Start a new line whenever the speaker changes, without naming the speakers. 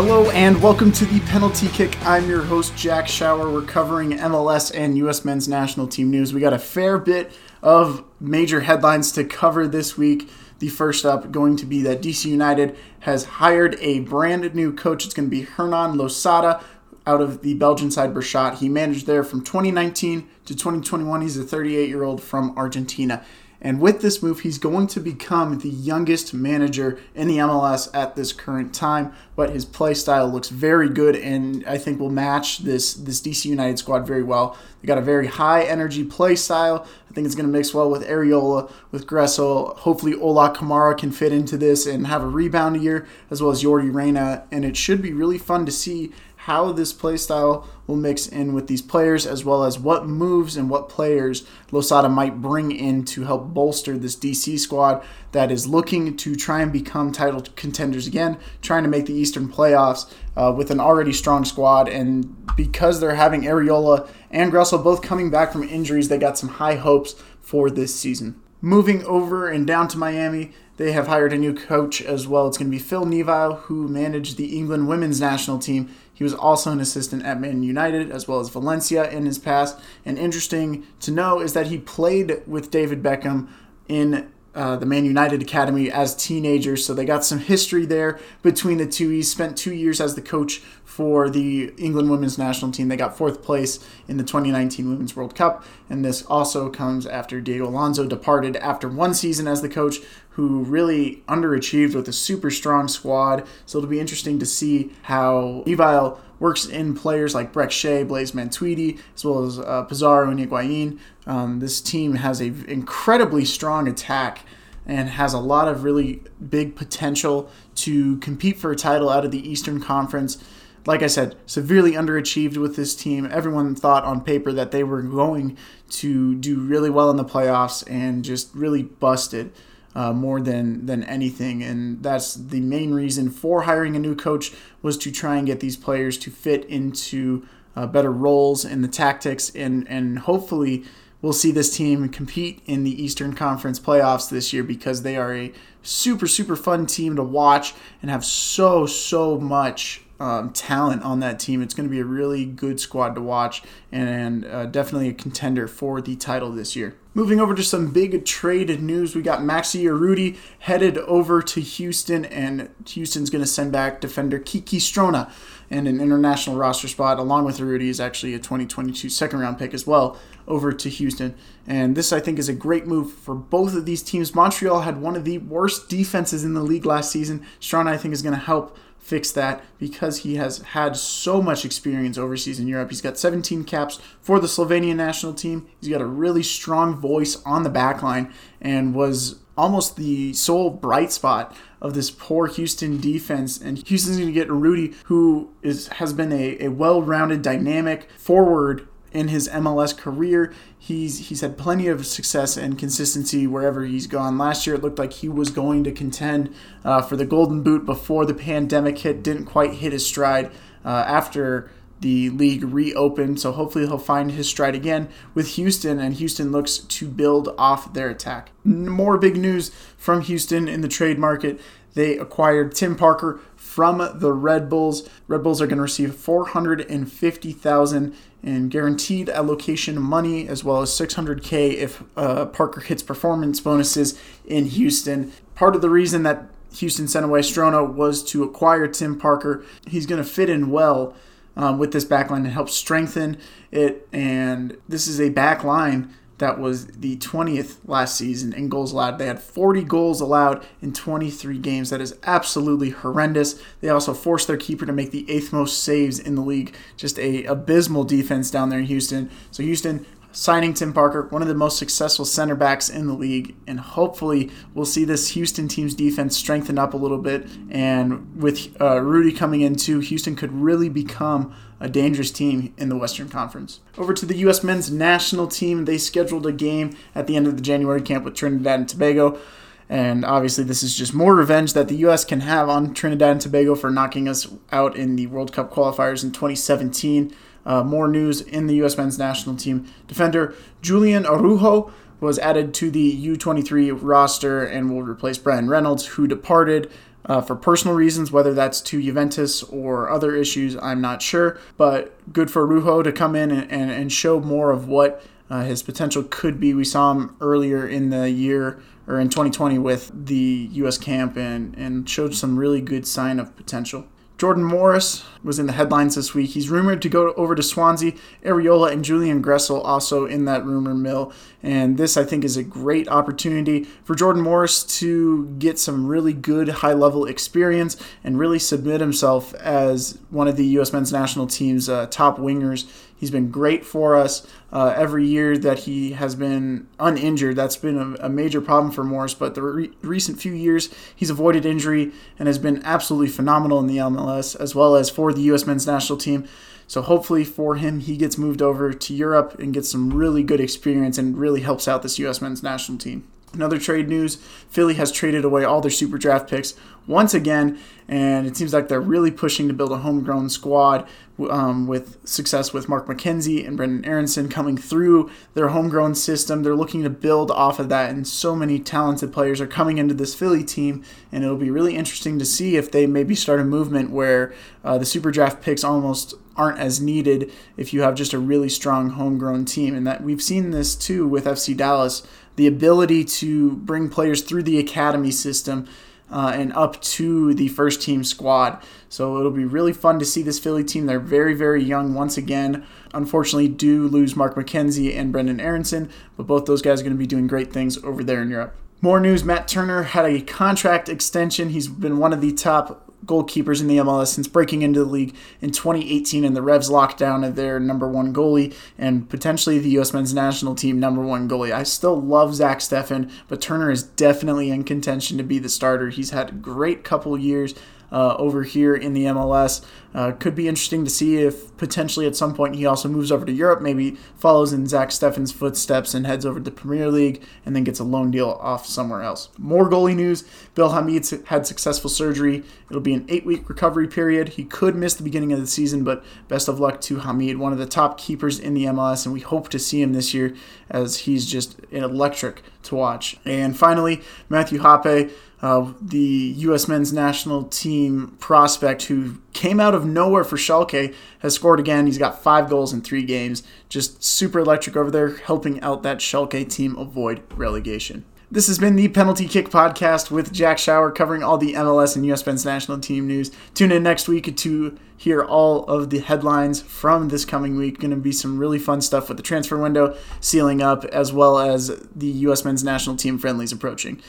Hello and welcome to the Penalty Kick. I'm your host, Jack Shower. We're covering MLS and U.S. men's national team news. We got a fair bit of major headlines to cover this week. The first up going to be that DC United has hired a brand new coach. It's going to be Hernan Losada out of the Belgian side Beerschot. He managed there from 2019 to 2021. He's a 38 year old from Argentina. And with this move, he's going to become the youngest manager in the MLS at this current time. But his play style looks very good, and I think will match this this DC United squad very well. They got a very high energy play style. I think it's going to mix well with Arriola, with Gressel. Hopefully, Ola Kamara can fit into this and have a rebound year, as well as Yordy Reyna. And it should be really fun to see how this playstyle will mix in with these players, as well as what moves and what players Losada might bring in to help bolster this DC squad that is looking to try and become title contenders again, trying to make the Eastern playoffs uh, with an already strong squad. And because they're having Arriola and Gressel both coming back from injuries, they got some high hopes for this season. Moving over and down to Miami, they have hired a new coach as well. It's going to be Phil Neville, who managed the England women's national team. He was also an assistant at Man United as well as Valencia in his past. And interesting to know is that he played with David Beckham in uh, the Man United Academy as teenagers. So they got some history there between the two. He spent two years as the coach for the England women's national team. They got fourth place in the 2019 Women's World Cup. And this also comes after Diego Alonso departed after one season as the coach, who really underachieved with a super strong squad. So it'll be interesting to see how Neville works in players like Brek Shea, Blaise Matuidi, as well as uh, Pizarro and Higuain. Um, this team has an incredibly strong attack and has a lot of really big potential to compete for a title out of the Eastern Conference. Like I said, severely underachieved with this team. Everyone thought on paper that they were going to do really well in the playoffs and just really busted. Uh, more than than anything, and that's the main reason for hiring a new coach was to try and get these players to fit into uh, better roles in the tactics, and and hopefully we'll see this team compete in the Eastern Conference playoffs this year because they are a super, super fun team to watch and have so, so much um, talent on that team. It's going to be a really good squad to watch and uh, definitely a contender for the title this year. Moving over to some big trade news, we got Maxi Urruti headed over to Houston, and Houston's going to send back defender Kiki Struna and an international roster spot, along with Urruti, is actually a 2022 second round pick as well, over to Houston. And this, I think, is a great move for both of these teams. Montreal had one of the worst defenses in the league last season. Strona, I think, is going to help fix that because he has had so much experience overseas in Europe. He's got 17 caps for the Slovenian national team. He's got a really strong voice on the back line and was almost the sole bright spot of this poor Houston defense. And Houston's going to get Rudy, who is has been a, a well-rounded, dynamic forward in his MLS career. He's he's had plenty of success and consistency wherever he's gone. Last year, it looked like he was going to contend uh, for the Golden Boot before the pandemic hit. Didn't quite hit his stride uh, after the league reopened. So hopefully he'll find his stride again with Houston, and Houston looks to build off their attack. More big news from Houston in the trade market. They acquired Tim Parker from the Red Bulls. Red Bulls are going to receive 450,000 in guaranteed allocation money as well as 600k if uh, Parker hits performance bonuses in Houston. Part of the reason that Houston sent away Struna was to acquire Tim Parker. He's going to fit in well um, with this back line and help strengthen it. And this is a back line that was the 20th last season in goals allowed. They had 40 goals allowed in 23 games. That is absolutely horrendous. They also forced their keeper to make the eighth most saves in the league. Just a abysmal defense down there in Houston. So Houston signing Tim Parker, one of the most successful center backs in the league, and hopefully we'll see this Houston team's defense strengthen up a little bit. And with uh, Rudy coming in too, Houston could really become a dangerous team in the Western Conference. Over to the U.S. men's national team, they scheduled a game at the end of the January camp with Trinidad and Tobago. And obviously, this is just more revenge that the U.S. can have on Trinidad and Tobago for knocking us out in the World Cup qualifiers in 2017. Uh, more news in the U.S. men's national team. Defender Julian Araujo was added to the U23 roster and will replace Bryan Reynolds, who departed uh, for personal reasons, whether that's to Juventus or other issues, I'm not sure. But good for Rujo to come in and, and, and show more of what uh, his potential could be. We saw him earlier in the year or in 2020 with the U.S. camp and, and showed some really good sign of potential. Jordan Morris was in the headlines this week. He's rumored to go over to Swansea. Arriola and Julian Gressel also in that rumor mill. And this, I think, is a great opportunity for Jordan Morris to get some really good high level experience and really submit himself as one of the U.S. men's national team's uh, top wingers He's been great for us uh, every year that he has been uninjured. That's been a, a major problem for Morris, but the re- recent few years he's avoided injury and has been absolutely phenomenal in the MLS as well as for the U.S. men's national team. So hopefully for him, he gets moved over to Europe and gets some really good experience and really helps out this U.S. men's national team. Another trade news Philly has traded away all their super draft picks once again, and it seems like they're really pushing to build a homegrown squad um, with success with Mark McKenzie and Brendan Aaronson coming through their homegrown system. They're looking to build off of that, and so many talented players are coming into this Philly team, and it'll be really interesting to see if they maybe start a movement where uh, the super draft picks almost aren't as needed if you have just a really strong homegrown team. And that we've seen this too with FC Dallas the ability to bring players through the academy system uh, and up to the first team squad. So it'll be really fun to see this Philly team. They're very, very young once again. Unfortunately, do lose Mark McKenzie and Brendan Aaronson, but both those guys are going to be doing great things over there in Europe. More news Matt Turner had a contract extension. He's been one of the top goalkeepers in the MLS since breaking into the league in 2018, and the Revs locked down their number one goalie and potentially the U.S. men's national team number one goalie. I still love Zach Steffen, but Turner is definitely in contention to be the starter. He's had a great couple years uh, over here in the MLS. Uh, could be interesting to see if potentially at some point he also moves over to Europe, maybe follows in Zach Steffen's footsteps and heads over to the Premier League and then gets a loan deal off somewhere else. More goalie news Bill Hamid had successful surgery. It'll be an eight week recovery period. He could miss the beginning of the season, but best of luck to Hamid, one of the top keepers in the MLS, and we hope to see him this year as he's just electric to watch. And finally, Matthew Hoppe uh, the U.S. men's national team prospect who came out of nowhere for Schalke has scored again. He's got five goals in three games. Just super electric over there, helping out that Schalke team avoid relegation. This has been the Penalty Kick Podcast with Jack Shower covering all the MLS and US men's national team news. Tune in next week to hear all of the headlines from this coming week. Going to be some really fun stuff with the transfer window sealing up, as well as the US men's national team friendlies approaching.